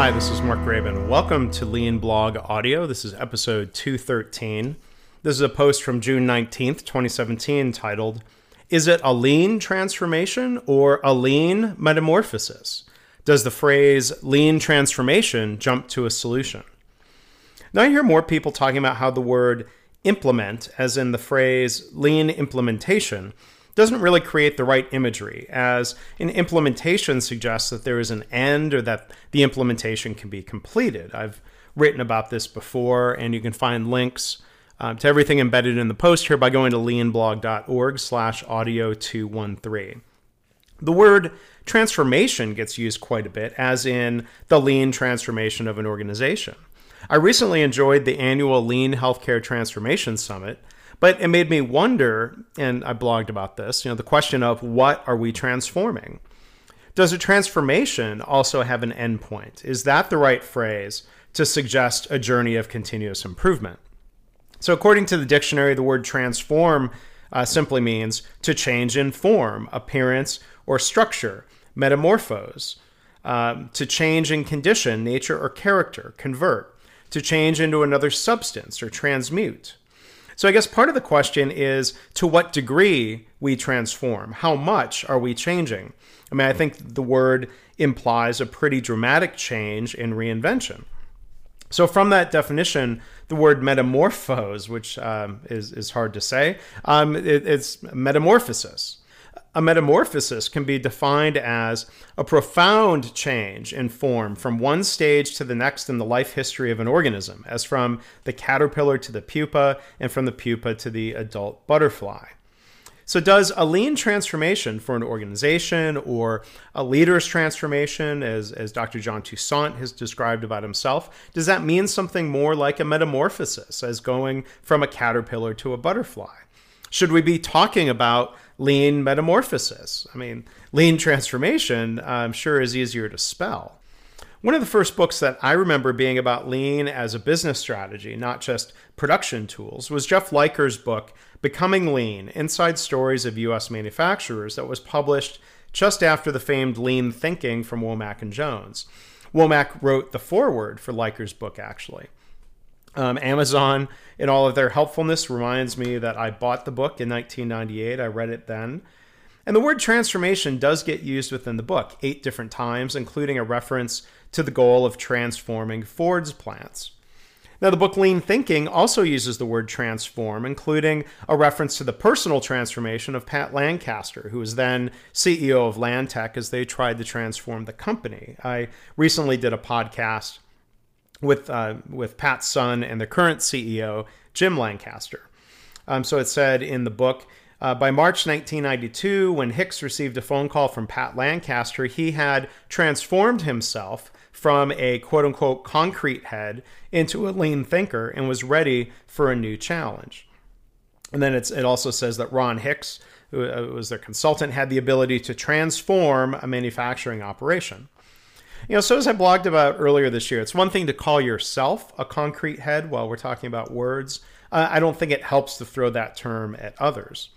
Hi, this is Mark Graban. Welcome to Lean Blog Audio. This is episode 213. This is a post from June 19th, 2017, titled, Is it a lean transformation or a lean metamorphosis? Does the phrase lean transformation jump to a solution? Now, I hear more people talking about how the word implement, as in the phrase lean implementation, doesn't really create the right imagery, as an implementation suggests that there is an end or that the implementation can be completed. I've written about this before, and you can find links um, to everything embedded in the post here by going to leanblog.org slash audio 213. The word transformation gets used quite a bit, as in the lean transformation of an organization. I recently enjoyed the annual Lean Healthcare Transformation Summit, but it made me wonder, and I blogged about this, you know, the question of what are we transforming? Does a transformation also have an endpoint? Is that the right phrase to suggest a journey of continuous improvement? So, according to the dictionary, the word transform uh, simply means to change in form, appearance, or structure, metamorphose, um, to change in condition, nature, or character, convert, to change into another substance or transmute. So I guess part of the question is to what degree we transform. How much are we changing? I mean, I think the word implies a pretty dramatic change in reinvention. So, from that definition, the word metamorphose, which um, is, is hard to say, um, it, it's metamorphosis. A metamorphosis can be defined as a profound change in form from one stage to the next in the life history of an organism, as from the caterpillar to the pupa and from the pupa to the adult butterfly. So, does a lean transformation for an organization or a leader's transformation, as, as Dr. John Toussaint has described about himself, does that mean something more like a metamorphosis, as going from a caterpillar to a butterfly? Should we be talking about lean metamorphosis? I mean, lean transformation, I'm sure, is easier to spell. One of the first books that I remember being about lean as a business strategy, not just production tools, was Jeff Liker's book, Becoming Lean Inside Stories of U.S. Manufacturers, that was published just after the famed Lean Thinking from Womack and Jones. Womack wrote the foreword for Liker's book, actually. Um, Amazon, in all of their helpfulness, reminds me that I bought the book in 1998. I read it then. And the word transformation does get used within the book eight different times, including a reference to the goal of transforming Ford's plants. Now, the book Lean Thinking also uses the word transform, including a reference to the personal transformation of Pat Lancaster, who was then CEO of Lantech as they tried to transform the company. I recently did a podcast with uh, with Pat's son and the current CEO Jim Lancaster. Um, so it said in the book. Uh, by March 1992, when Hicks received a phone call from Pat Lancaster, he had transformed himself from a quote unquote concrete head into a lean thinker and was ready for a new challenge. And then it also says that Ron Hicks, who uh, was their consultant, had the ability to transform a manufacturing operation. You know, so as I blogged about earlier this year, it's one thing to call yourself a concrete head while we're talking about words. Uh, I don't think it helps to throw that term at others.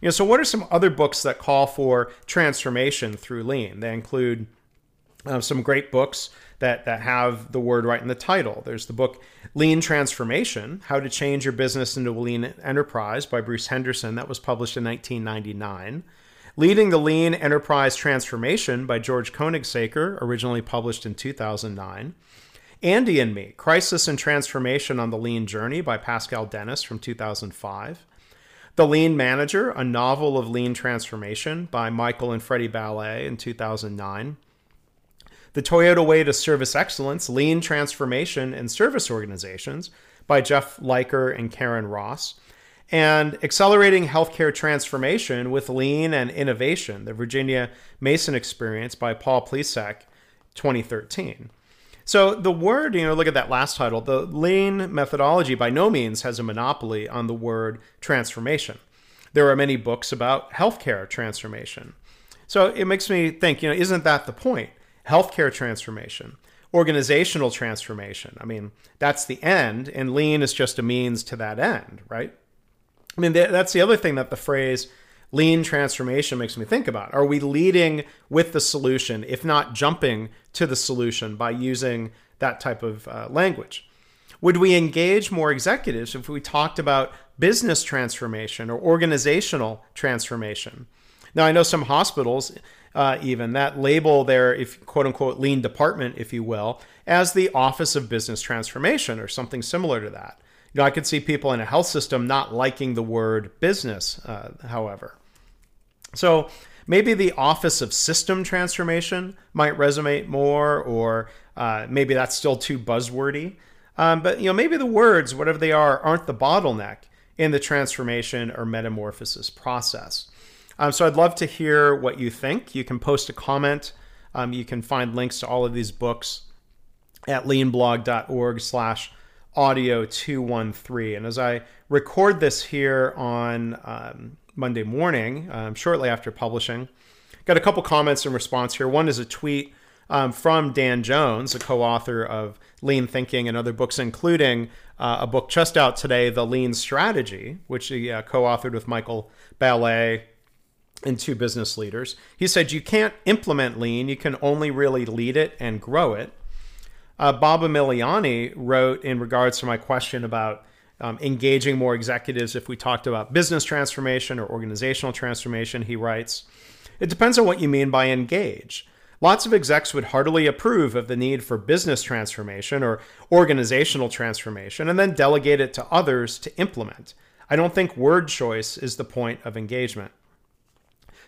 You know, so what are some other books that call for transformation through lean? They include uh, some great books that, that have the word right in the title. There's the book Lean Transformation How to Change Your Business into a Lean Enterprise by Bruce Henderson, that was published in 1999. Leading the Lean Enterprise Transformation by George Koenigsaecker, originally published in 2009. Andy and Me Crisis and Transformation on the Lean Journey by Pascal Dennis from 2005. The Lean Manager, a novel of lean transformation by Michael and Freddy Ballé in 2009. The Toyota Way to Service Excellence Lean Transformation in Service Organizations by Jeff Liker and Karyn Ross and accelerating healthcare transformation with lean and innovation, the Virginia Mason experience by Paul Plsek, 2013. So the word, you know, look at that last title. The lean methodology by no means has a monopoly on the word transformation. There are many books about healthcare transformation. So it makes me think, you know, isn't that the point? Healthcare transformation, organizational transformation. I mean, that's the end, and lean is just a means to that end, right? I mean, that's the other thing that the phrase lean transformation makes me think about. Are we leading with the solution, if not jumping to the solution by using that type of uh, language? Would we engage more executives if we talked about business transformation or organizational transformation? Now, I know some hospitals, uh, even that label their if quote unquote lean department, if you will, as the Office of Business Transformation or something similar to that. You know, I could see people in a health system not liking the word business, uh, however. So maybe the Office of System Transformation might resonate more, or uh, maybe that's still too buzzwordy. Um, but you know, maybe the words, whatever they are, aren't the bottleneck in the transformation or metamorphosis process. Um, so I'd love to hear what you think. You can post a comment. Um, you can find links to all of these books at leanblog.org slash audio 213. And as I record this here on um, Monday morning, um, shortly after publishing, got a couple comments in response here. One is a tweet um, from Dan Jones, a co author of Lean Thinking and other books, including uh, a book just out today, The Lean Strategy, which he uh, co authored with Michael Ballé and two business leaders. He said, You can't implement lean, you can only really lead it and grow it. Uh, Bob Emiliani wrote in regards to my question about um, engaging more executives if we talked about business transformation or organizational transformation. He writes, It depends on what you mean by engage. Lots of execs would heartily approve of the need for business transformation or organizational transformation and then delegate it to others to implement. I don't think word choice is the point of engagement.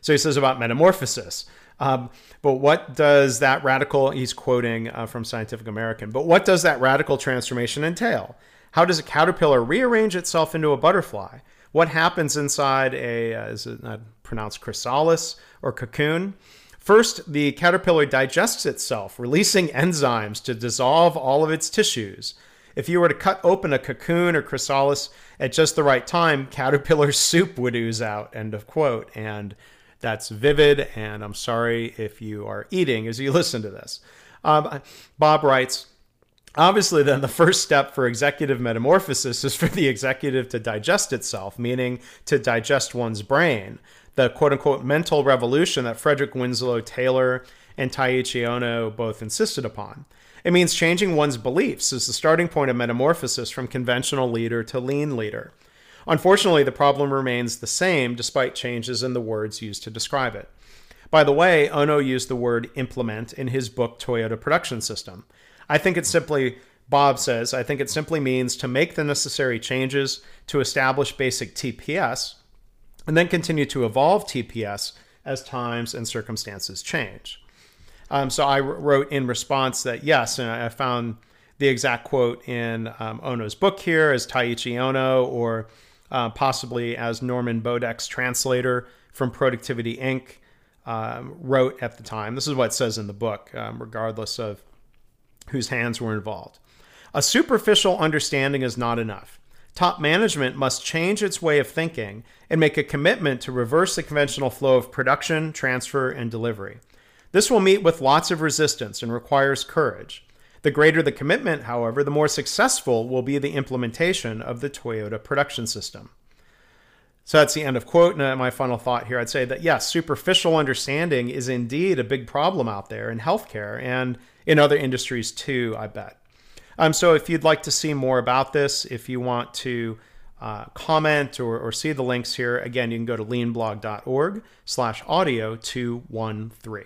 So he says about metamorphosis. Um, but what does that radical, he's quoting uh, from Scientific American, but what does that radical transformation entail? How does a caterpillar rearrange itself into a butterfly? What happens inside a, uh, is it pronounced chrysalis or cocoon? First, the caterpillar digests itself, releasing enzymes to dissolve all of its tissues. If you were to cut open a cocoon or chrysalis at just the right time, caterpillar soup would ooze out. End of quote. And that's vivid, and I'm sorry if you are eating as you listen to this. Um, Bob writes, Obviously, then the first step for executive metamorphosis is for the executive to digest itself, meaning to digest one's brain. The quote unquote mental revolution that Frederick Winslow Taylor and Taiichi Ohno both insisted upon. It means changing one's beliefs as the starting point of metamorphosis from conventional leader to lean leader. Unfortunately, the problem remains the same despite changes in the words used to describe it. By the way, Ohno used the word implement in his book Toyota Production System. I think it simply, Bob says, I think it simply means to make the necessary changes to establish basic TPS and then continue to evolve TPS as times and circumstances change. Um, so I wrote in response that yes, and I found the exact quote in um, Ohno's book here as Taiichi Ohno or uh, possibly as Norman Bodek's translator from Productivity Inc. Um, wrote at the time. This is what it says in the book, um, regardless of whose hands were involved. A superficial understanding is not enough. Top management must change its way of thinking and make a commitment to reverse the conventional flow of production, transfer, and delivery. This will meet with lots of resistance and requires courage. The greater the commitment, however, the more successful will be the implementation of the Toyota production system. So that's the end of quote. And my final thought here I'd say that yes, superficial understanding is indeed a big problem out there in healthcare and in other industries too, I bet. Um, so if you'd like to see more about this, if you want to uh, comment or, or see the links here, again, you can go to leanblog.org slash audio 213.